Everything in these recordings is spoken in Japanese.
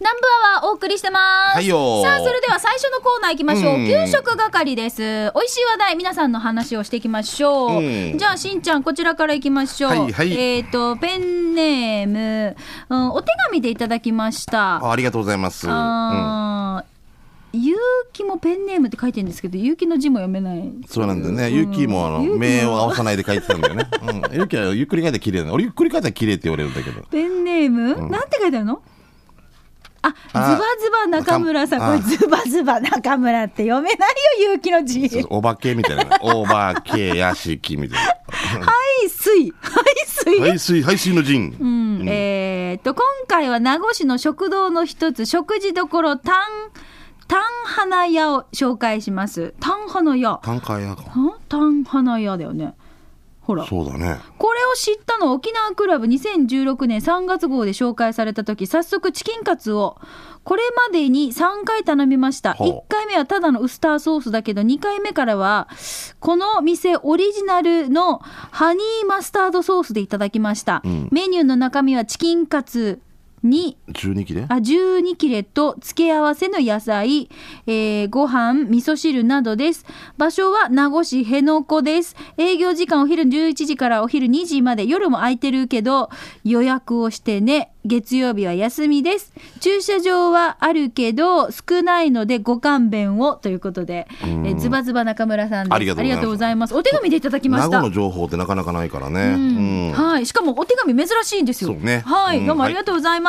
南部アワーお送りしてます。はいよさあ、それでは最初のコーナー行きましょう。うん給食係です。美味しい話題、皆さんの話をしていきましょう。うんじゃあ、しんちゃん、こちらから行きましょう。はいはいえっ、と、ペンネーム、うん、お手紙でいただきました。あありがとうございます。うんもペンネームって書いてるんですけど、ゆうきの字も読めない。そうなんだよね。ゆうきもあの、目を合わさないで書いてたんだよね。うん。ゆうきはゆっくり書いて綺麗な。俺ゆっくり書いたら綺麗って言われるんだけど。ペンネーム、なんて書いてあるの？あ、ズバあズバ中村さん。こあれズバズバ中村って読めないよ、ゆうきの字。お化けみたいな。お化け屋敷みたいはい、水。はい、水。な。排水、排水の陣。うんえーっと、今回は名護市の食堂の一つ、食事どころ、タン、タン花屋を紹介します。タン花屋。単価屋か。んタン花屋だよね。ほら。そうだね。これを知ったのは沖縄クラブ2016年3月号で紹介された時早速チキンカツをこれまでに3回頼みました。ほう。1回目はただのウスターソースだけど2回目からはこの店オリジナルのハニーマスタードソースでいただきました、うん。メニューの中身はチキンカツに12期であ12切れと付け合わせの野菜、えーご飯味噌汁などです。場所は名護市辺野古です。営業時間お昼11時からお昼2時まで。夜も空いてるけど予約をしてね月曜日は休みです。駐車場はあるけど少ないのでご勘弁をということで、えーズバズバ中村さんありがとうございます。お手紙でいただきました。名護の情報ってなかなかないからね。はい。しかもお手紙珍しいんですよ。ね。はい、うん。どうもありがとうございます、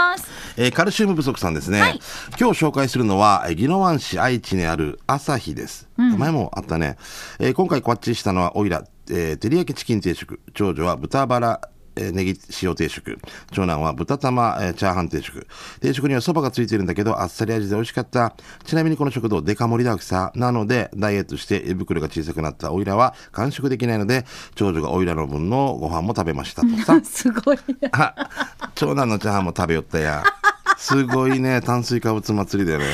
えーカルシウム不足さんですね、はい。今日紹介するのはえー宜野湾市愛知にある朝日です、前もあったね、えー今回こっちしたのはオイラ、えー照り焼きチキン定食。長女は豚バラえーネギ塩定食。長男は豚玉、えーチャーハン定食。定食にはそばがついてるんだけどあっさり味で美味しかった。ちなみにこの食堂デカ盛りだくさ。なのでダイエットして胃袋が小さくなった。オイラは完食できないので長女がオイラの分のご飯も食べました。とさ。すごいあ長男のチャーハンも食べよったや。すごいね、炭水化物祭りだよね。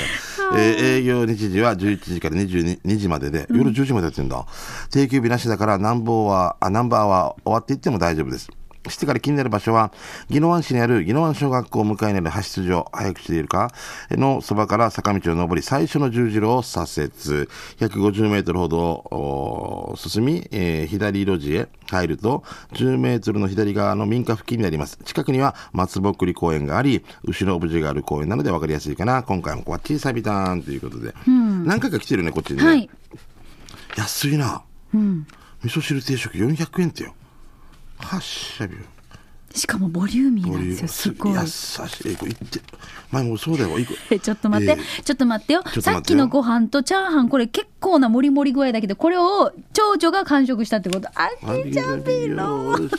えー営業日時は11時から22時までで、夜10時までやってんだ。定休日なしだから、ナンバーは、あ、ナンバーは終わっていっても大丈夫です。してから気になる場所は、宜野湾市にある宜野湾小学校向かいにある派出所、早く知っているかのそばから坂道を登り、最初の十字路を左折、150メートルほどお進み、えー左路地へ入ると、10メートルの左側の民家付近になります。近くには松ぼっくり公園があり、後ろオブジェがある公園なので分かりやすいかな。今回もこっちサビターンということで。何回か来てるね、こっちにね。はい安いな。味噌汁定食400円ってよ。はっしゃびよ。しかもボリューミーなんですよ。すごい。優しい。前もそうだよ。いくえちょっと待って、えちょっと待ってよ。さっきのご飯とチャーハンこれ結構なもりもり具合だけどこれを長女が完食したってこと。あれじゃべろすごい。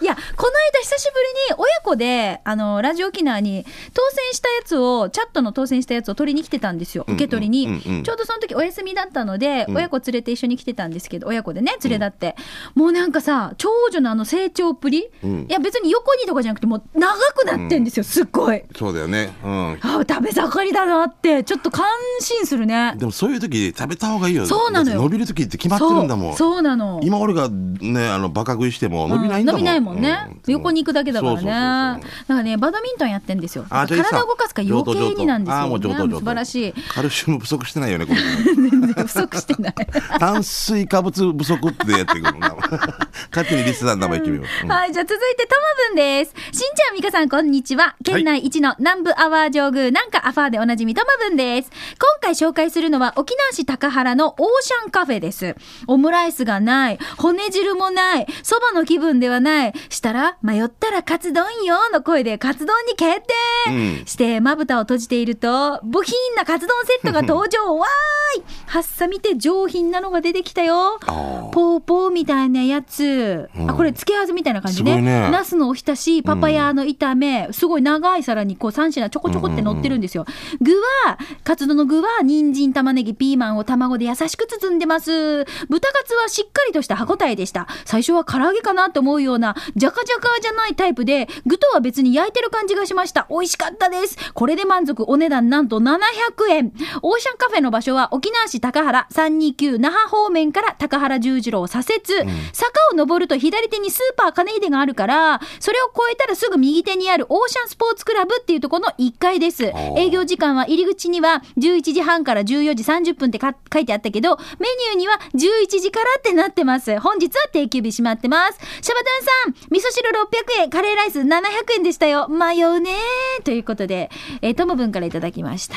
いやこの間久しぶりに親子であのラジオ沖縄に当選したやつをチャットの当選したやつを取りに来てたんですよ。受け取りに、うんうん。うんちょうどその時お休みだったので、親子連れて一緒に来てたんですけど親子でね連れ立って、もうなんかさ長女のあの成長っぷり、ん。いや別に横にとかじゃなくてもう長くなってんですよ、すっごい。そうだよね。うん。あ食べ盛りだなってちょっと感心するね。でもそういう時食べた方がいいよ。そうなのよ。伸びる時って決まってるんだもん。そうそうなの。今俺がね、あの、バカ食いしても伸びないんだもん。伸びないもんね、うん。横に行くだけだからね。だからねバドミントンやってんですよ。体を動かすから余計になんですよ、ね、等。素晴らしい。カルシウム不足してないよね、これ。全然不足してない。炭水化物不足ってやってくるな。勝手にリスナーの名前決めよう。うんはい、じゃあ続いてトマブンです。しんちゃん、みかさん、こんにちは。県内一の南部アワー上宮、なんかアファーでおなじみトマブンです。今回紹介するのは沖縄市高原のオーシャンカフェです。オムライスがない、骨汁もない、そばの気分ではない。したら、迷ったらカツ丼よの声でカツ丼に決定、うんして、まぶたを閉じていると、部品なカツ丼セットが登場わーいはっさ見て上品なのが出てきたよ。あーポーポーみたいなやつ。うんあ、これ付け合わせみたいな感じね。ナスのおひたし、パパヤの炒め、すごい長い皿にこう3品ちょこちょこって乗ってるんですよ。具は、カツ丼の具は、人参、玉ねぎ、ピーマンを卵で優しく包んでます。豚カツはしっかりとした歯ごたえでした。最初は唐揚げかなと思うような、ジャカジャカじゃないタイプで、具とは別に焼いてる感じがしました。美味しかったです。これで満足。お値段なんと700円。オーシャンカフェの場所は沖縄市高原329那覇方面から高原十字路を左折、坂を登ると左手にスーーパー金秀があるから、それを越えたらすぐ右手にあるオーシャンスポーツクラブっていうところの1階です。ー営業時間は入り口には11時半から14時30分ってか書いてあったけど、メニューには11時からってなってます。本日は定休日閉まってます。シャバドゥンさん、味噌汁600円、カレーライス700円でしたよ。迷うねということで、えー、トムブンからいただきました。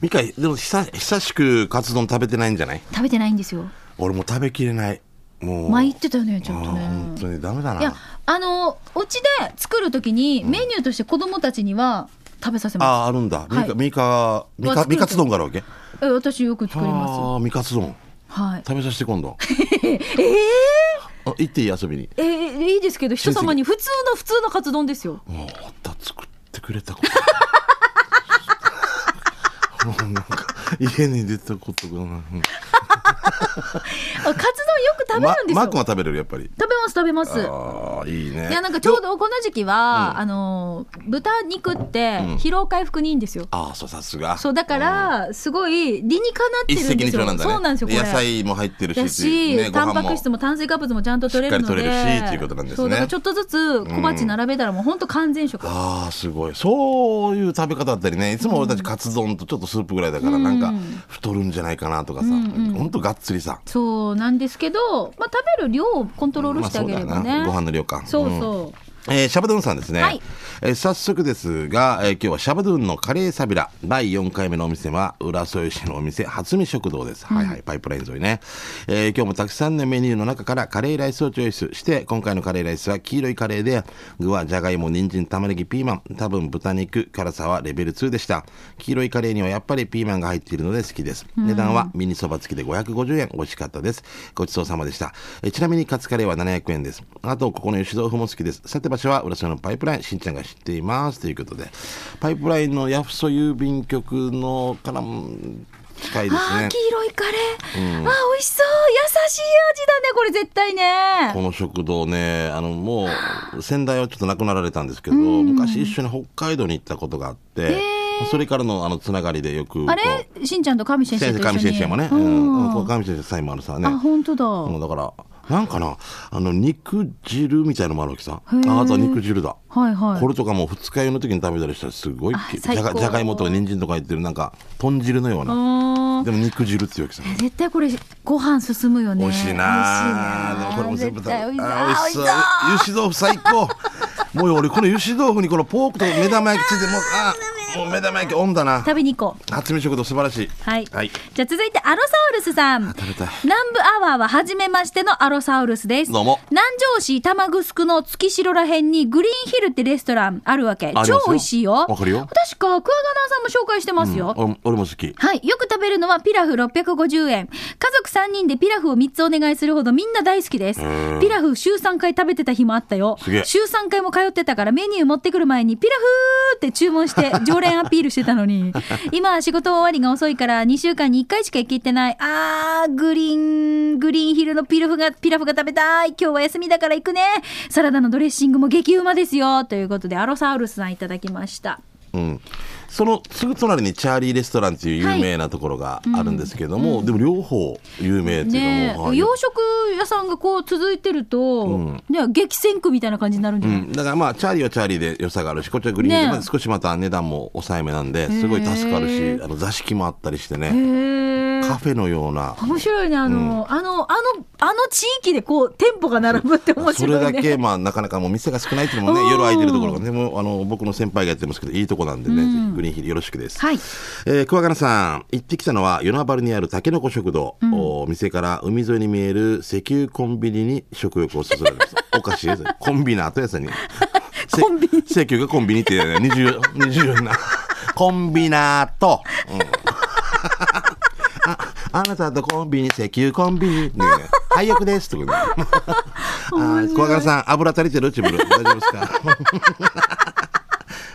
ミカでも久久しくカツ丼食べてないんじゃない？食べてないんですよ。俺も食べきれない前言ってたよね、ちょっとね。本当にダメだな。いや、あの、お家で作るときに、メニューとして子供たちには食べさせまあああるんだ。ミカ、はいミカミカツ丼があるわけ？す。え、私よく作ります。ああミカツ丼。はい。食べさせて今度。ええあ行っていい遊びに。えーいいですけど、人様に普通の普通のカツ丼ですよ。もうあった。作ってくれたこと。もうなんか 家に出たことがない。カツ丼よく食べまるんですよ。マー君は食べれるやっぱり。食べます食べます。ああいいね。いやなんかちょうどこの時期は、うん。あの豚肉ってうん。疲労回復にいいんですよ。ああそうさすが。そうだからすごい理にかなってるんですよ。二鳥なんだね。そうなんですよ。野菜も入ってるしだし、ねタンパク質も炭水化物もちゃんと取れるので。しっかり取れるしっていうことなんですね。そうちょっとずつ小鉢並べたらもう本当完全食、ああすごい。そういう食べ方だったりね。いつも俺たちカツ丼とちょっとスープぐらいだからなん。か太るんじゃないかなとかさ、ほんとがっつりさ。そうなんですけど、まあ、食べる量をコントロールしてあげればね、まあご飯の量か。そうそう、えーシャバドゥンさんですね、はい。えー早速ですが、えー今日はシャバドゥンのカレーサビラ。第4回目のお店は浦添市のお店初見食堂です、はいはいパイプライン沿いね、えー今日もたくさんのメニューの中からカレーライスをチョイスして今回のカレーライスは黄色いカレーで具はじゃがいも人参玉ねぎピーマン多分豚肉辛さはレベル2でした。黄色いカレーにはやっぱりピーマンが入っているので好きです。値段はミニそば付きで550円。美味しかったです。ごちそうさまでした。えーちなみにカツカレーは700円です。あとここの吉豆腐も好きです。さて場所は浦添のパイプラインしんちゃんが知っています。ということでパイプラインのヤフソ郵便局のからも近いですね。黄色いカレー、あー美味しそう。優しい味だねこれ絶対ね。この食堂ねあのもう先代はちょっと亡くなられたんですけど、昔一緒に北海道に行ったことがあって、それからのあのつながりでよくあれ？しんちゃんと上先生先生と一緒に。上先生もね、ううん。ん、こう上先生サインもあるさね。あ本当だ、うんだからなんかなあの肉汁みたいのもあるわけさ。ああとは肉汁だ。はいはい。これとかも二日酔いの時に食べたりしたらすごいあじゃがじゃがいもとか人参とか入ってるなんか豚汁のようなでも肉汁っていうわけさ。絶対これご飯進むよね。美味しいなでもこれも全部絶対美味しそう。油脂豆腐最高。もう俺この油脂豆腐にこのポークと目玉焼きついてもうあーもう目玉焼きオンだな。食べに行こう。初見食堂素晴らしい。はい、はい。じゃあ続いてアロサウルスさん。食べたい。南部アワーは初めましてのアロサウルスです。どうも。南城市玉城の月城らへんにグリーンヒルってレストランあるわけ。超美味しいよ。わかるよ。確かクワガナーさんも紹介してますよ、俺俺も好き。はい。よく食べるのはピラフ650円。家族3人でピラフを3つお願いするほどみんな大好きです。ー。ピラフ週3回食べてた日もあったよ。週3回も通ってたからメニュー持ってくる前にピラフーって注文して常連 アピールしてたのに。今は仕事終わりが遅いから2週間に1回しか行けてない。あー、グリーン、グリーンヒルのピラフが、ピラフが食べたい。今日は休みだから行くね。サラダのドレッシングも激うまですよ。ということで、アロサウルスさんいただきました。うん、そのすぐ隣にチャーリーレストランっていう有名なところがあるんですけども、でも両方有名っていうねのも、はい。洋食屋さんがこう続いてると、ね、激戦区みたいな感じになるんじゃない、うん、だからまあチャーリーはチャーリーで良さがあるしこっちはグリーンで、ねまあ少しまた値段も抑えめなんですごい助かるしあの座敷もあったりしてね。カフェのような。面白いねあの、あのあのあの地域でこう店舗が並ぶって面それ白いね。だけまあなかなかもう店が少ないっていうのもねうん。夜空いてるところがでもあの僕の先輩がやってますけどいいとこなんでね、ぜひグリーンヒルよろしくです。はい。えー、桑原さん行ってきたのは与那原にあるたけのこ食堂、お店から海沿いに見える石油コンビニに食欲をそそられましたおかしいですねコンビナート屋さんに。コンビニ。石油がコンビニってね20 24なコンビナート、うん。ああなたとコンビニ石油コンビニね。廃屋です。とね あー小原さん油足りてる？チブル大丈夫ですか？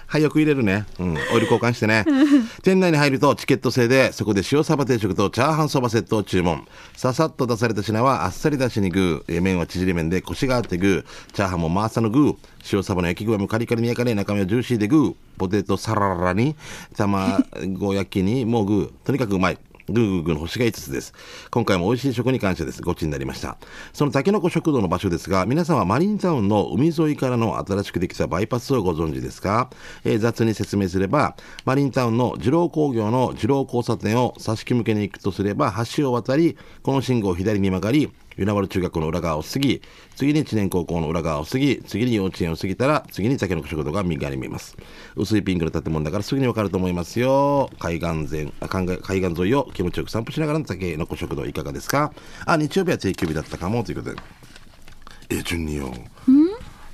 はい、よく入れるね。うん。オイル交換してね。店内に入るとチケット制で、そこで塩サバ定食とチャーハンそばセットを注文。ささっと出された品はあっさりだしにグー。え麺は縮れ麺でコシがあってグー。チャーハンもマーサのグー。塩サバの焼き具合もカリカリに焼かれ、中身はジューシーでグー。ポテトサララに、卵焼きにもうグー。とにかくうまい。グーグーグーの星が5つです。今回も美味しい食に感謝です。ごちになりました。そのタケノコ食堂の場所ですが、皆さんはマリンタウンの海沿いからの新しくできたバイパスをご存知ですか、えー雑に説明すれば、マリンタウンの二郎工業の二郎交差点を差し向けに行くとすれば、橋を渡り、この信号を左に曲がり、湯ナ原中学校の裏側を過ぎ、次に知念高校の裏側を過ぎ、次に幼稚園を過ぎたら、次に竹の子食堂が右側に見えます。薄いピンクの建物だからすぐにわかると思いますよ。海岸線、あ海岸沿いを気持ちよく散歩しながらの竹の子食堂いかがですか？あ、日曜日は定休日だったかもということで。え、順によ。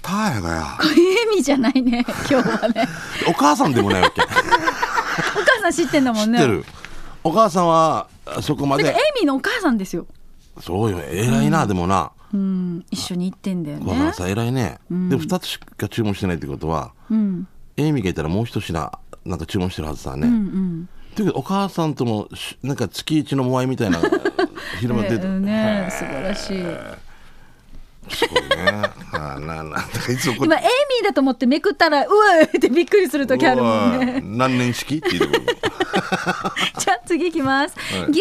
たやがや。エミじゃないね、今日はね。お母さんでもないわけ。知お母さん知ってんだもんね。ってる。お母さんは、あそこまでエ。ミのお母さんですよ。そうよ、偉いな、でもな。うん、一緒に行ってんだよね小川。さん偉いね。でも2つしか注文してないってことは、うん、エイミがいたらもう一品なんか注文してるはずだね。うん、うん。というかお母さんともしなんか月一のモアイみたいな広まってて、えーね、素晴らしい。すごいね。あななんだかいつもこ今エイミーだと思ってめくったらうわーってびっくりする時あるもんね。何年式？って言うてくる。きます。い牛乳屋のひ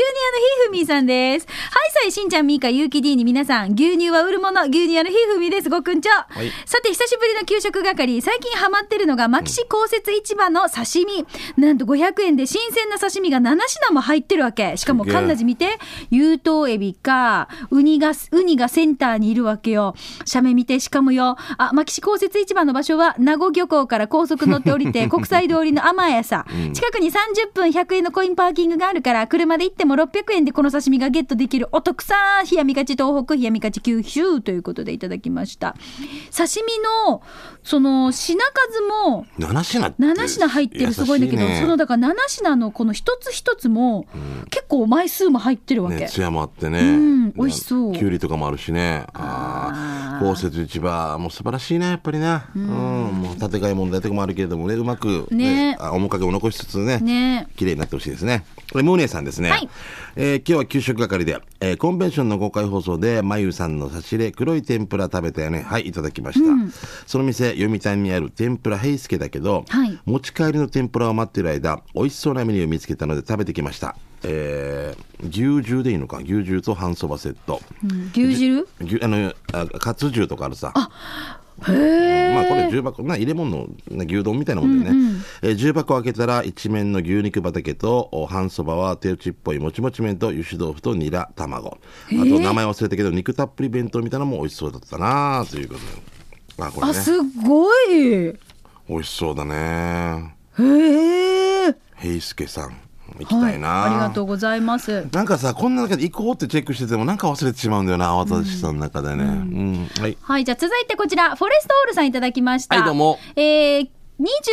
ふみさんです。はいさいしんちゃんみーかゆうき D に皆さん牛乳は売るもの牛乳屋のひふみですごくんちょ。いさて久しぶりの給食係最近ハマってるのが牧師公設市場の刺身。なんと500円で新鮮な刺身が7品も入ってるわけ。しかもすげえ神奈寺見て有頭エビかウニがウニがセンターにいるわけよ。写メ見てしかもよ。あ牧師公設市場の場所は名護漁港から高速乗って降りて 国際通りの甘屋さ。近くに30分100円のコインパーキングがあるから車で行っても600円でこの刺身がゲットできるお得さ冷やみがち東北冷やみがち九州ということでいただきました。刺身のその品数も7品って7品入ってるすごいんだけど、ね。そのだから7品のこの一つ一つも結構枚数も入ってるわけ、ね、ツヤもあってね、うん美味しそう。きゅうりとかもあるしね。ああ公設市場もう素晴らしいねやっぱりね。うん、もう建て替え問題とかもあるけれどもねうまく、ねあ面影を残しつつねね。綺麗になってほしいですね。これ、モーネーさんですね。はい。えー今日は給食係で、えーコンベンションの公開放送で、まゆさんの差し入れ、黒い天ぷら食べたよね。はい、いただきました。その店、読谷にある天ぷら平助だけど、はい。持ち帰りの天ぷらを待っている間、美味しそうなメニューを見つけたので食べてきました。えー牛汁でいいのか？牛汁と半そばセット。うん。牛汁？牛あのあカツ重とかあるさ。へえまあこれ重箱な入れ物のね牛丼みたいなもんだよね、えー重箱を開けたら一面の牛肉畑とお半そばは手打ちっぽいもちもち麺と油脂豆腐とニラ卵。あと名前忘れたけど肉たっぷり弁当みたいなのも美味しそうだったなということであこれね。あすごい。美味しそうだね。へえ。平助さん行きたいな、はい、ありがとうございます。なんかさこんな中で行こうってチェックしててもなんか忘れてしまうんだよな慌ただしさの中でね、うん。はい。はい、じゃあ続いてこちら、フォレストオールさんいただきました。はいどうも。えー、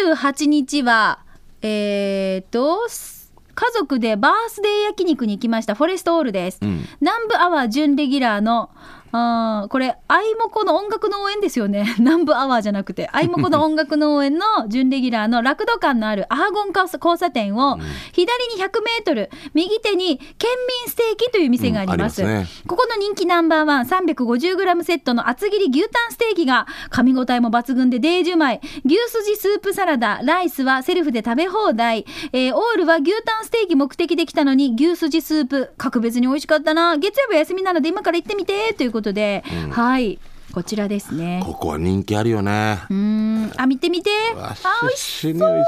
28日は、えーと、す家族でバースデー焼肉に行きました。フォレストオールです。ん。南部アワー準レギュラーの、あーこれ、アイモコの音楽の応援ですよね。南部アワーじゃなくて、アイモコの音楽の応援の準レギュラーの落土感のあるアーゴン交差点を、左に100メートル、右手に県民ステーキという店があります。うんますね。ここの人気ナンバーワン 350g セットの厚切り牛タンステーキが噛み応えも抜群でデージうまい牛すじスープサラダ。ライスはセルフで食べ放題、えーオールは牛タンステーキ目的で来たのに牛すじスープ。格別に美味しかったな。月曜日は休みなので今から行ってみて。ということで、はいこちらですね。ここは人気あるよね。うーん。あ見てみて。あ美味し死に美味しい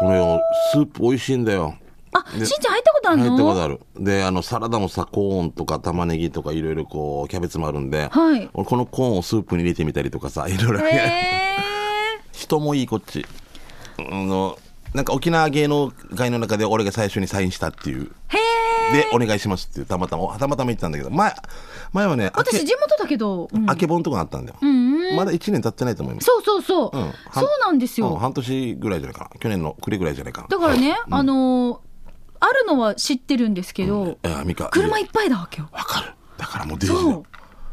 このよスープ美味しいんだよ。あしんちゃん入ったことある入のったことある。であのサラダもさコーンとか玉ねぎとかいろいろこうキャベツもあるんで、はい。俺このコーンをスープに入れてみたりとかさいろいろ、へ 人もいいこっち。あのなんか沖縄芸能界の中で俺が最初にサインしたっていう。ーへーでお願いしますっていうたまたまたまたま言ったんだけど前前はね私地元だけど、うん。あけぼんとかあったんだよ、うんまだ1年経ってないと思います。そうそうそう、うん。そうなんですよ、うん半年ぐらいじゃないかな。去年の暮れぐらいじゃないかな。だからね、あのーあるのは知ってるんですけど、えーミカ車いっぱいだわけよ。わかる。だからもうデイジー。そう。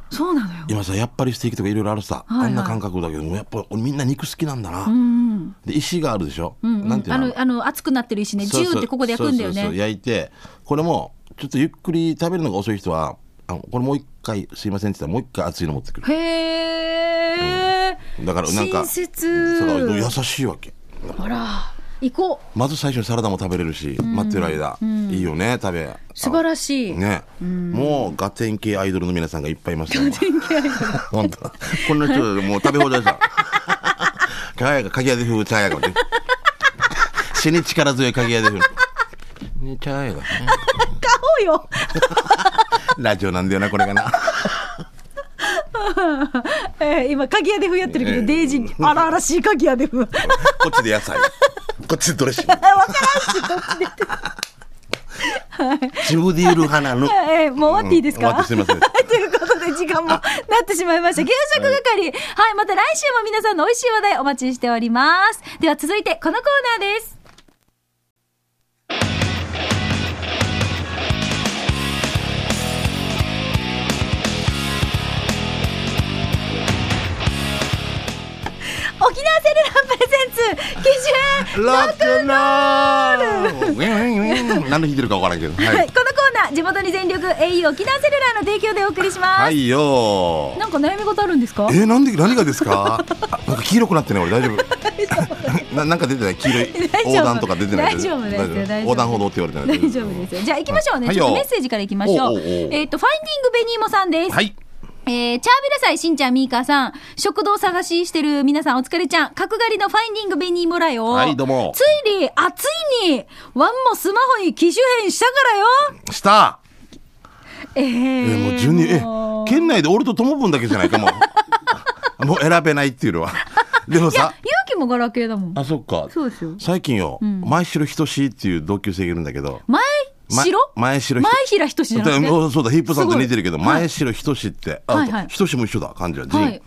そうなのよ。今さやっぱりステーキとかいろいろあるさ、はいはい。あんな感覚だけどもやっぱ俺みんな肉好きなんだな、うんで石があるでしょ、うん。うん。なんていうの？あの、あの、熱くなってる石ね、ジューってここで焼くんだよね。焼いてこれもちょっとゆっくり食べるのが遅い人はあのこれもう一回すいませんって言ったらもう一回熱いの持ってくる。へー。だからなんか親切。優しいわけ。ほら、行こまず最初にサラダも食べれるし、待ってる間。いいよね食べ素晴らしい。ね、もうガテン系アイドルの皆さんがいっぱいいますよ。本当。こんな人もう食べ放題さ。かやが鍵屋で風茶屋がね。死に力強い鍵屋で風。ね茶屋がね。顔よ。ラジオなんだよなこれがな。えー今、鍵屋で風やってるけど、ええデイジー、荒々しい鍵屋で風。こっちで野菜。こっちでドレッシング。らんし、どっちでって。自分でいる花の。えーもう終わっていいですか、うん終わってすいませんはい ということで、時間もなってしまいました。給食係。はい、また来週も皆さんの美味しい話題お待ちしております。では続いて、このコーナーです。沖縄セルラープレゼンツ、基準ロックンロール。何の弾いてるかわからんけど。ははい、い。このコーナー、地元に全力 au 沖縄セルラーの提供でお送りします。はいよなんか悩み事あるんですか？えー、なんで何がですか？あなんか黄色くなってね俺大丈夫 ななんか出てない？黄色い 横断とか出てない大丈夫ですよ横断歩道って言われてない大丈夫ですよ。じゃあ行きましょうね。はいメッセージから行きましょう。おうおうおうえっ、と、ファインディングベニーモさんです。はいえー、チャービラ祭しんちゃんみーかーさん、食堂探ししてる皆さんお疲れちゃん、角刈りのファインディングベニーモラよ。はいどうも。ついに、あついに、ワンもスマホに機種変したからよ。した。えー、えー、もう順にえもう。県内で俺と友分だけじゃないかもう。もう選べないっていうのは。でもさ、勇気もガラケーだもん。あそっか。そうですよ。最近よ、前城仁志っていう同級生がいるんだけど。前ま白？前城前平仁志じゃなくて？そうそうだヒップさんと似てるけど前城仁志って。あはいはい。仁志も一緒だ感じは仁、はい。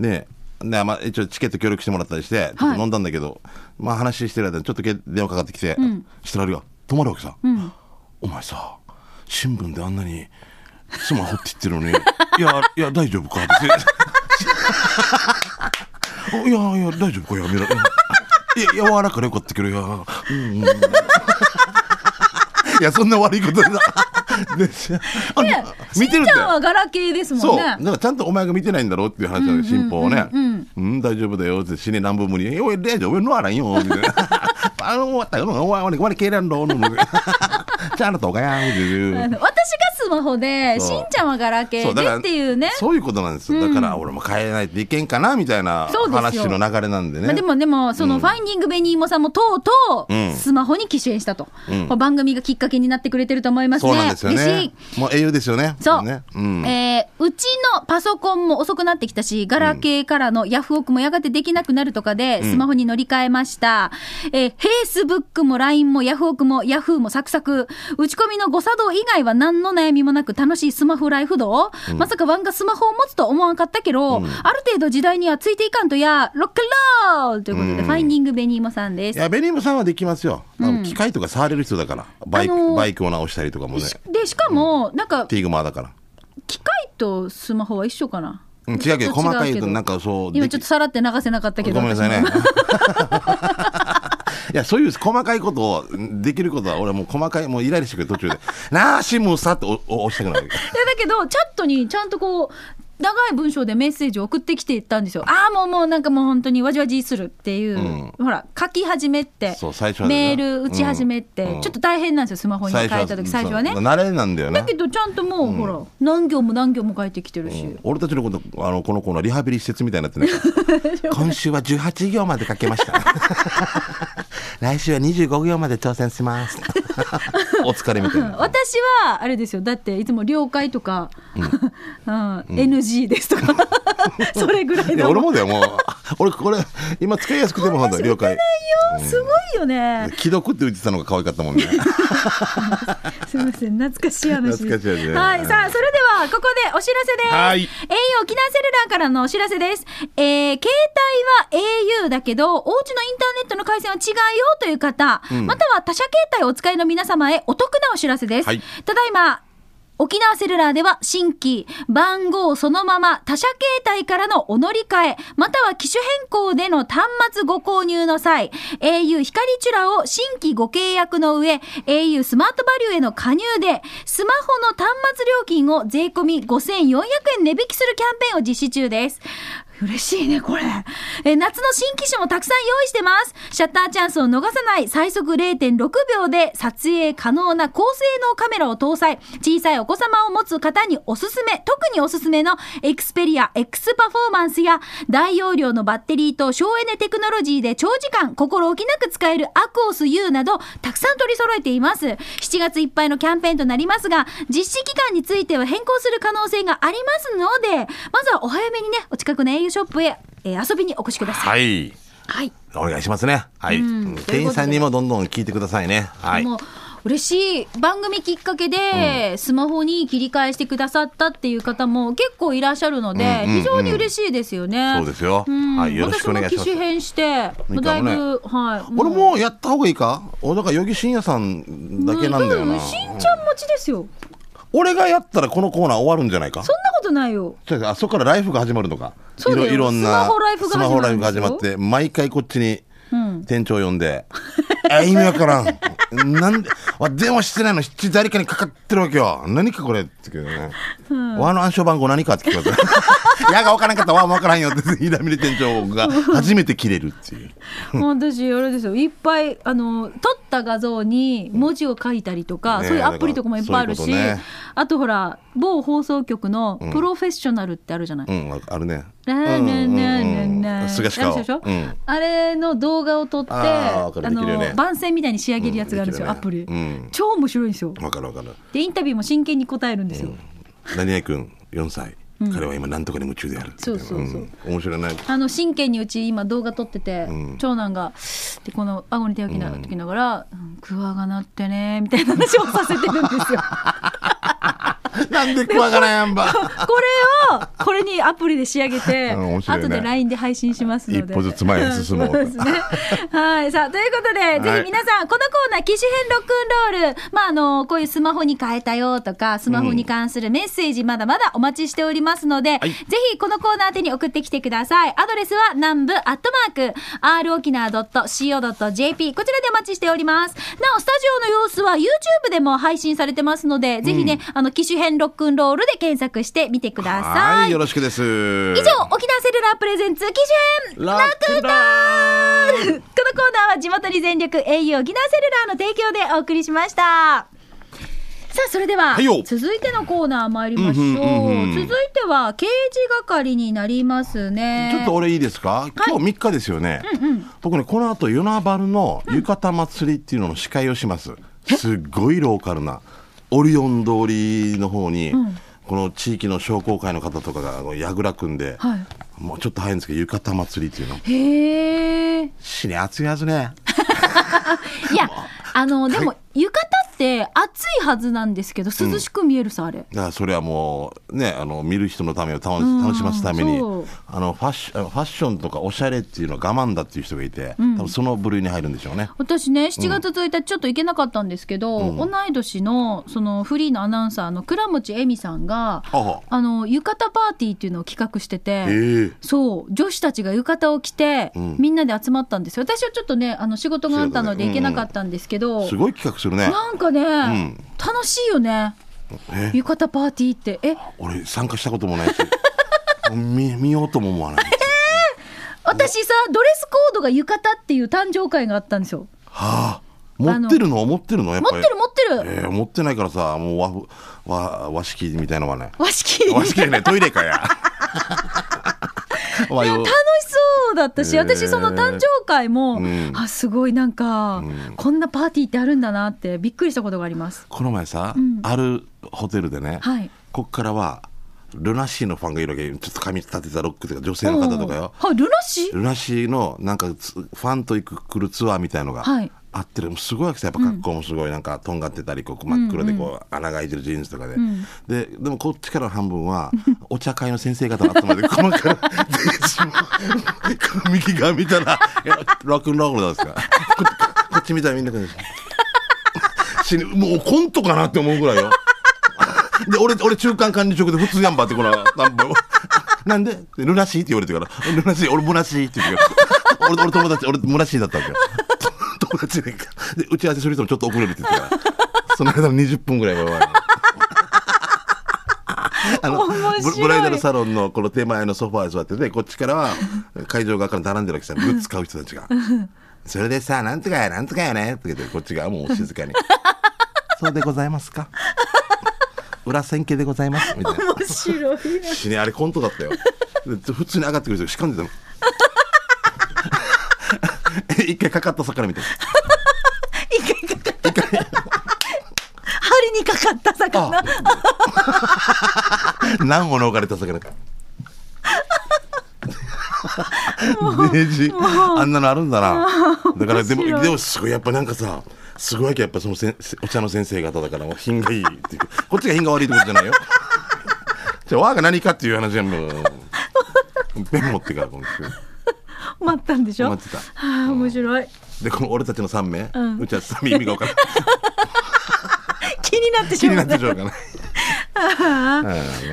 でで、まあ、一応チケット協力してもらったりしてちょっと飲んだんだけど、まあ話してる間にちょっとけ電話かかってきて、したらあれが止まるわけさ、お前さ新聞であんなにスマホって言ってるのに いやいや大丈夫か？って。お いやいや大丈夫か？やめろ。いや柔らかでよかったけどいやうんうんいやそんな悪いことだ ね見てるってしんちゃんはガラケーですもそう、んね。だからちゃんとお前が見てないんだろうっていう話なの、進歩をね。うん、大丈夫だよって死ね何分無理。おい、大丈夫、ノアランよ、みたいな。あの、終わったよ、お前、お前、お前、ケーランローの、ちゃんとかや、っていう。あの私がスマホで、しんちゃんはガラケーでっていうね。そういうことなんですよ。だから俺も変えないといけんかなみたいな話の流れなんでね。まあ、でも、でも、その、ファインディングベニーモさんもとうとう、うんスマホに機種変したと、うん番組がきっかけになってくれてると思いますね。そうなんですよ嬉ね。もう英雄ですよね。そう。ね。うん。えーうちのパソコンも遅くなってきたし、ガラケーからのヤフオクもやがてできなくなるとかで、スマホに乗り換えました。えー、フェイスブックも LINE もヤフオクもヤフーもサクサク。打ち込みの誤作動以外は何の悩みもなく楽しいスマホライフ道、まさかワンがスマホを持つと思わんかったけど、ある程度時代にはついていかんとや、ロックンロールということで、ファインディングベニーモさんです。いや、ベニームさんはできますよ。機械とか触れる人だから。バイク、あのーバイクを直したりとかもね。で、しかも、なんか、ティーグマーだから。機械とスマホは一緒かな？うん違うけど、細かいなんかそう。今ちょっとさらって流せなかったけど。ごめんなさいね。いや、そういう細かいことを、できることは、俺はもう細かい、もうイライラしてくる途中で、なあ、シムさってしたくなる。いやだけど、チャットにちゃんとこう、長い文章でメッセージを送ってきていったんですよ。ああ、もうもうなんかもう本当にわじわじするっていう、うんほら、書き始めって、そう最初メール打ち始めって、うんちょっと大変なんですよ、スマホに書いた時最初はね。慣れなんだよねだ。けど、ちゃんともう、ほら、何行も何行も書いてきてるし。俺たちのこと、あの、このコーナー、リハビリ施設みたいになって 今週は18行まで書けました。来週は25行まで挑戦します。お疲れみたいな。私はあれですよ。だっていつも了解とか、うん、NG ですとか。それぐらいの。俺もだよ、もう。俺、これ、今使いやすくてもほんと了解。すごいよね。既読って言ってたのが可愛かったもんね。すみません。懐かしい話懐かしい話ね。はいさあそれではここでお知らせです。はい。au 沖縄セルラーからのお知らせです。えー、携帯は au だけどお家のインターネットの回線は違うよという方、または他社携帯をお使いの皆様へお得なお知らせです、はい。ただいま沖縄セルラーでは新規、番号そのまま他社携帯からのお乗り換え、または機種変更での端末ご購入の際、au 光チュラを新規ご契約の上、au スマートバリューへの加入で、スマホの端末料金を税込み5400円値引きするキャンペーンを実施中です。嬉しいね、これ。え夏の新機種もたくさん用意してます。シャッターチャンスを逃さない最速0.6秒で撮影可能な高性能カメラを搭載。小さいお子様を持つ方におすすめ、特におすすめのエクスペリア X パフォーマンスや大容量のバッテリーと省エネテクノロジーで長時間心置きなく使えるアクオス U などたくさん取り揃えています。7月いっぱいのキャンペーンとなりますが、実施期間については変更する可能性がありますので、まずはお早めにね、お近くの au ショップへ、えー遊びにお越しください。はい。はい。お願いしますね。はい。うん店員さんにもどんどん聞いてくださいね。はい。嬉しい番組きっかけでスマホに切り替えしてくださったっていう方も結構いらっしゃるので、非常に嬉しいですよね。そうですよんはいよろしくお願いします機種変して、だいぶ、はい。俺もやった方がいいか？俺だから余木真也さんだけなんだよなう。しんちゃん持ちですよ。俺がやったらこのコーナー終わるんじゃないか？そんなことないよ。違うあそこからライフが始まるのか。そうだよ。いろいろんなスマホライフが始まって毎回こっちにうん。店長呼んで「え意味わからん。なんでわ電話してないの誰かにかかってるわけよ。何かこれ」って言うけどね「わの暗証番号何か?」って聞かれて「やが分からんかったわ分からんよ」って稲見店長が初めて切れるっていう。私あれですよ。いっぱいあの撮った画像に文字を書いたりとか、ねえそういうアプリとかもいっぱいあるし、ういうね。あとほら某放送局のプロフェッショナルってあるじゃない。うんあるね。ラーラーラーラー菅氏顔。あるでしょ、うん。あれの動画を撮ってあーわかる。あできるよね。の番宣みたいに仕上げるやつがあるんですよ、うんアプリ、うん。超面白いんですよ。分かる分かる。でインタビューも真剣に答えるんですよ、何々君4歳、彼は今何とかに夢中であるそうそうそう。ん。面白い。ねあの真剣にうち今動画撮ってて、うん。長男がでこの顎に手を置きな置きながら「うん。クワが鳴ってね」みたいな話をさせてるんですよ。なんで怖がらんやんば。これをこれにアプリで仕上げて、ね。後で LINE で配信しますので。一歩ずつ前へ進もう ですね。はい。さあということで、い。ぜひ皆さんこのコーナー機種変ロックンロール。まああのこういうスマホに変えたよとかスマホに関するメッセージまだまだお待ちしておりますので、はい。ぜひこのコーナー宛てに送ってきてください。アドレスは南部アットマーク r 沖縄 .co.jp こちらでお待ちしております。なおスタジオの様子は YouTube でも配信されてますので、ぜひねあの機種変ロックンロールで検索してみてくださはいいよろしくです。以以上沖縄セルラープレゼンツ機種編。ラクダ このコーナーは地元に全力 au 沖縄セルラーの提供でお送りしました。さあそれでは、続いてのコーナー参りましょう,、うんうんうんうん。続いては刑事係になりますね。ちょっと俺いいですか？今日3日ですよね、僕ねこの後与那原の浴衣祭りっていうのの司会をします、すっごいローカルなオリオン通りの方に、この地域の商工会の方とかがあの櫓組んで、はい。もうちょっと早いんですけど浴衣祭りっていうの。へえ死に暑いはずね。いや あのでも浴衣って暑いはずなんですけど涼しく見えるさ、あれ。だからそれはもうねあの見る人のためを楽しますためにそう。あのファッションファッションとかおしゃれっていうのは我慢だっていう人がいて、多分その部類に入るんでしょうね。私ね7月1日ちょっと行けなかったんですけど、同い年のそのフリーのアナウンサーの倉持恵美さんがああの浴衣パーティーっていうのを企画してて、ええ。そう。女子たちが浴衣を着て、ん。みんなで集まったんですよ。私はちょっとねあの仕事があったので行けなかったんですけど、すごい企画するね。なんかね、ん。楽しいよね。え？浴衣パーティーって。え？俺参加したこともないし。見見ようとも思わない。私さドレスコードが浴衣っていう誕生会があったんですよ。はあ。持ってるの持ってるの？やっぱり。持ってる持ってる、えー持ってないからさもう和和和式みたいのはね。和式。和式じゃないトイレかや和洋楽しそうだったし、へー。私その誕生会も、うん。あすごいなんか、こんなパーティーってあるんだなってびっくりしたことがあります。この前さ、ん。あるホテルでね、はい。こっからはルナシーのファンがいるわけちょっと髪立てたロックとか女性の方とかよ。はいルナシー？ルナシーのなんかつファンと行く来るツアーみたいのがはい。あってる。すごいわけさやっぱ格好もすごい。なんかとん。がってたりこう真っ黒でこう穴が開いてるジーンズとかで、ん。ででもこっちからの半分は お茶会の先生方が集まってこのから 右側見たらいやロックンロールなんですか？ここっち見たらみんなこう死ぬもうコントかなって思うぐらいよ。で俺俺中間管理職で普通やんばってこのなんなんで？でルナシーって言われてから「ルナシー俺ムナシー」って言ってから俺俺友達俺ムナシーだったわけよ。友達でで打ち合わせする人もちょっと遅れるって言ってから。その間の20分ぐらいはあのブブライダルサロンのこの手前のソファーに座っててこっちからは会場側から並んでるわけさグッズ買う人たちが「それでさなんとかやなんとかやね」って言ってこっちがもう静かに「そうでございますか？裏千家でございます」みたいな。面白いな。死ねあれコントだったよ。で普通に上がってくる人しかんでたの。一回かかった魚みたい一回かかった。針にかかった魚何本の置かれた魚か。ネジあんなのあるんだな。だからでもでもすごいやっぱなんかさすごいわけやっぱそのせんお茶の先生方だからもう品がいいっていう。こっちが品が悪いってことじゃないよ。じゃあ和が何かっていう話はもうペン持ってからこの人。待ったんでしょ？待ってた。はあ面白い。でこの俺たちの3名、ううんちは3名意味が分からない 気になってし気にまうなってしょうがないあ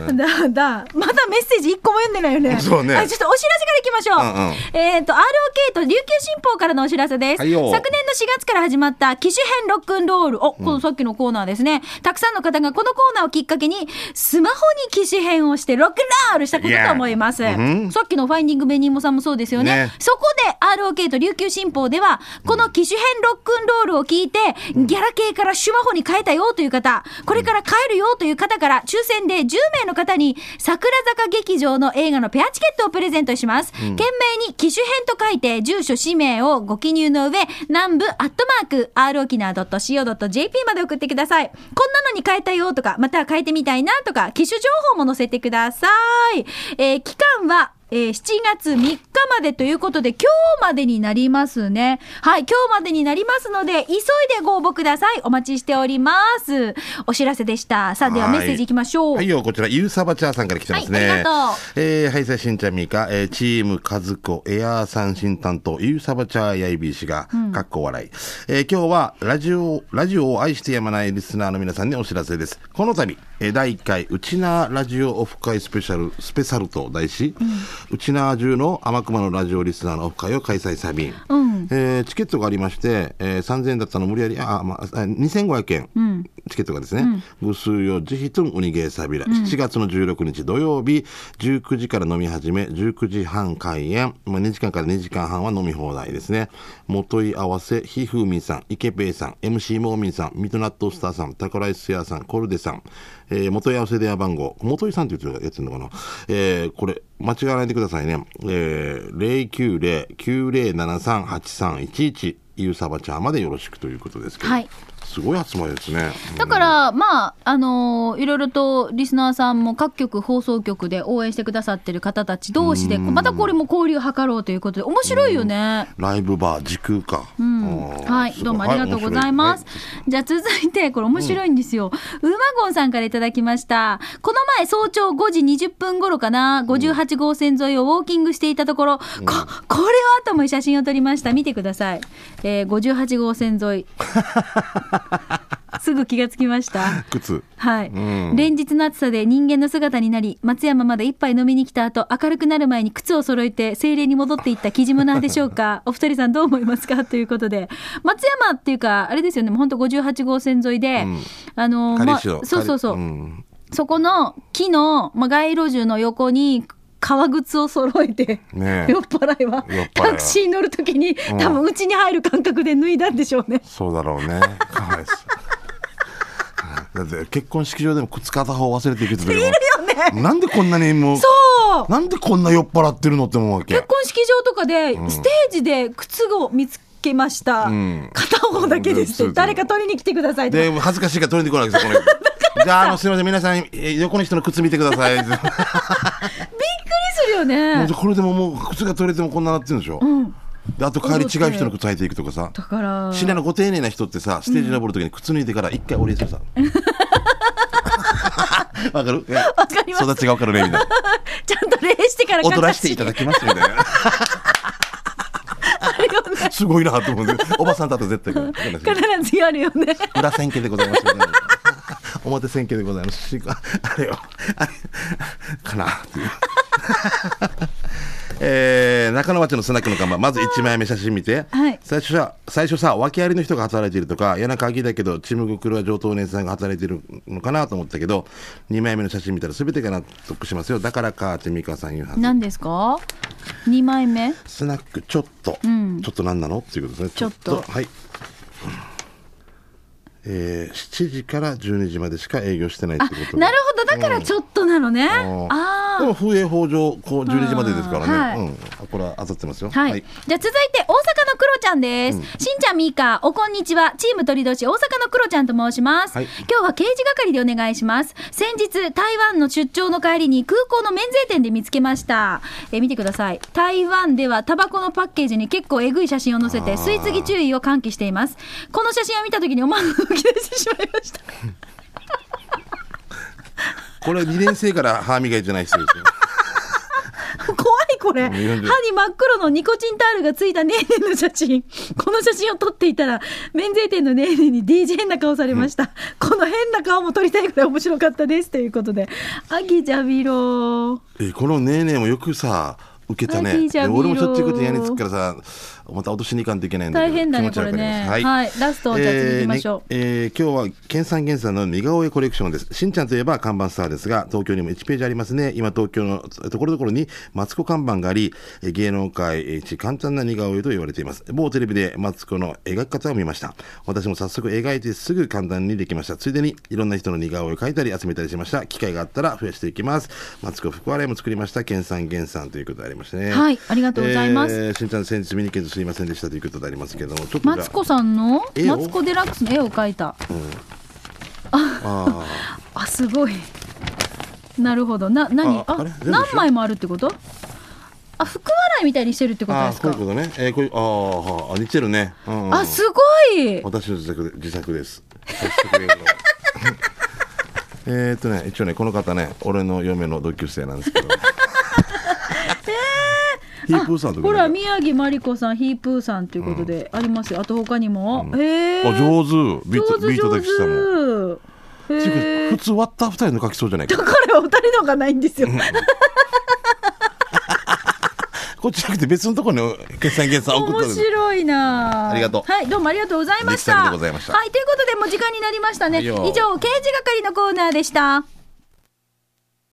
うんだだ。まだメッセージ一個も読んでないよね。そうね。はいちょっとお知らせからいきましょう、うんうん。えっ、と ROK と琉球新報からのお知らせです、はいよ。昨年の4月から始まった機種編ロックンロール。おこのさっきのコーナーですね、たくさんの方がこのコーナーをきっかけにスマホに機種編をしてロックンロールしたことと思います、Yeah うん。さっきのファインディングベニーモさんもそうですよね。ね。そこで ROK と琉球新報ではこの機種編ロックンロールを聞いてギャラ系からスマホに変えたよという方これから変えるよという方から抽選で10名の方に桜坂劇場の映画のペアチケットをプレゼントします、懸命に機種編と書いて住所氏名をご記入の上南部アットマーク r 沖縄 .co.jp まで送ってください。こんなのに変えたよとかまたは変えてみたいなとか機種情報も載せてください、えー期間はえー7月3日までということで、今日までになりますね。はい、今日までになりますので、急いでご応募ください。お待ちしております。お知らせでした。さあ、でははいメッセージいきましょう。はいよ、こちら、ゆうさばちゃーさんから来てますね。はいありがとうえー、はい、さいしんちゃんみーか、えー、チームかずこ、エアー三振担当、ゆうさばちゃーやいびー氏が、かっこ笑い。えー、今日は、ラジオ、ラジオを愛してやまないリスナーの皆さんにお知らせです。この度、えー、第1回、うちなーラジオオフ会スペシャル、スペシャルと題し、うちなー中の天熊のラジオリスナーのオフ会を開催サビン。うん。えーチケットがありまして、えー3000円だったの無理やり、あ、まあ、あ2500円、チケットがですね、ぐすうよ、じひとんうにげーさびら、7月の16日土曜日、19時から飲み始め、19時半開演、まあ、2時間から2時間半は飲み放題ですね。もとい合わせ、ひふみんさん、いけぺいさん、MC モーミンさん、ミッドナットスターさん、タコライス屋さん、コルデさん、えー、元い合わせ電話番号、元井さんって言ってるやつのかな。えー、これ、間違わないでくださいね。えー、090-9073-8311、ゆうさばちゃんまでよろしくということですけど。はいすごい集まりですね。だから、まあ、あのーいろいろとリスナーさんも各局、放送局で応援してくださってる方たち同士で、またこれも交流を図ろうということで、面白いよね。ライブバー、時空か。うんはい、どうもありがとうございます。じゃあ続いて、これ面白いんですよ。うまごんさんからいただきました。この前早朝5時20分頃かな、58号線沿いをウォーキングしていたところ、こ、これは？と思い写真を撮りました。見てください。えー、58号線沿い。すぐ気がつきました。靴。はい、ん。連日の暑さで人間の姿になり松山まで一杯飲みに来た後明るくなる前に靴を揃えて精霊に戻っていったキジムナーでしょうか。お二人さんどう思いますか？ということで。松山っていうかあれですよね。もう本当58号線沿いで、ん。あのまあそうそうそう、仮ん。そこの木の、まあ、街路樹の横に革靴を揃えて、ねえ。酔っ払いはタクシーに乗るときに、多分家に入る感覚で脱いだんでしょうね。そうだろうね。だって結婚式場でも靴片方忘れていく人いるよね。なんでこんなにもうそう。なんでこんな酔っ払ってるのって思うわけ？結婚式場とかで、ステージで靴を見つけました、ん。片方だけですって、うん。誰か取りに来てくださいで恥ずかしいから取りに来ないですよこの じゃああのすみません。皆さんえー横の人の靴見てください。も びっくりするよね。うこれでももう靴が取れてもこんななってるんでしょ、であと帰り違う人の靴履いていくとかさ。だから。シナのご丁寧な人ってさステージ登るときに靴脱いでから一回お礼するさ。わかる？わかります。育ちがわかるねみたいな。ちゃんと礼してから踊らせていただきますみたいなすごいなと思っておばさんだと絶対必ずやるよね。裏千家でございますみたいな表千家でございます。し あれよ。あれ かなっていう。えー中野町のスナックの看板まず1枚目写真見て、はい。最初さ最初さ訳ありの人が働いているとか嫌な鍵だけどチムグクルは上等姉さんが働いているのかなと思ったけど2枚目の写真見たら全てが納得しますよ。だからかって美香さん言うはず。何ですか？2枚目？スナックちょっと、ん。ちょっと何なの？っていうことですね。ちょっと。はいえー、7時から12時までしか営業してないってあこと。でなるほど。だからちょっとなのね、ああでも風営法上こう12時までですからね、うんはい。うん、あこれは当たってますよ。はい、じゃあ続いて大阪のクロちゃんです、しんちゃんみーかおこんにちは。チーム鳥年大阪のクロちゃんと申します、はい。今日は刑事係でお願いします。先日台湾の出張の帰りに空港の免税店で見つけました。えー見てください。台湾ではタバコのパッケージに結構えぐい写真を載せて吸い継ぎ注意を喚起しています。この写真を見た時に思わず吹き出してしまいました。これ2年生から歯磨いてない人ですよ。怖いこれ。歯ん40に真っ黒のニコチンタールがついたネーネーの写真。この写真を撮っていたら免税店のネーネーに DJ 変な顔されました、この変な顔も撮りたいぐらい面白かったです。ということでアギジャビロー。えーこのねえねえもよくさ受けたはいね俺もしょっちゅうこと見ろやりつくからさまた落としに行かんといけないんだけど大変だねこれね。はい。ラストじゃあ次行きましょう。えーねえー今日は県産原産の似顔絵コレクションです。しんちゃんといえば看板スターですが東京にも1ページありますね。今東京のところどころにマツコ看板がありえー芸能界一簡単な似顔絵と言われています。某テレビでマツコの描き方を見ました。私も早速描いてすぐ簡単にできました。ついでにいろんな人の似顔絵を描いたり集めたりしました。機会があったら増やしていきます。マツコ福笑いも作りました。県産原産ということでありましてね。はい。ありがとうございます。えーしんちゃん先日見に行けずすいませんでしたということでありますけどもちょっとマツコさんの？マツコデラックスの絵を描いた。ああすごい。なるほど。な何？あ何枚もあるってこと？あ福笑いみたいにしてるってことですか？こういうことね、えー、こういうああ似てるね、うんうん。あすごい！私の自作で自作です えーっとね一応ねこの方ね俺の嫁の同級生なんですけどヒープーさんとかほら宮城真理子さんヒープーさんということでありますよ、あと他にも、へえあ上手。ビート上手ビ普通割った二人の書きそうじゃないか。だからお二人のがないんですよ。こっちじゃなくて別のところに決算決算送った面白いな。ありがとう。はいどうもありがとうございました。力作でございました。はいということでもう時間になりましたね。以上刑事係のコーナーでした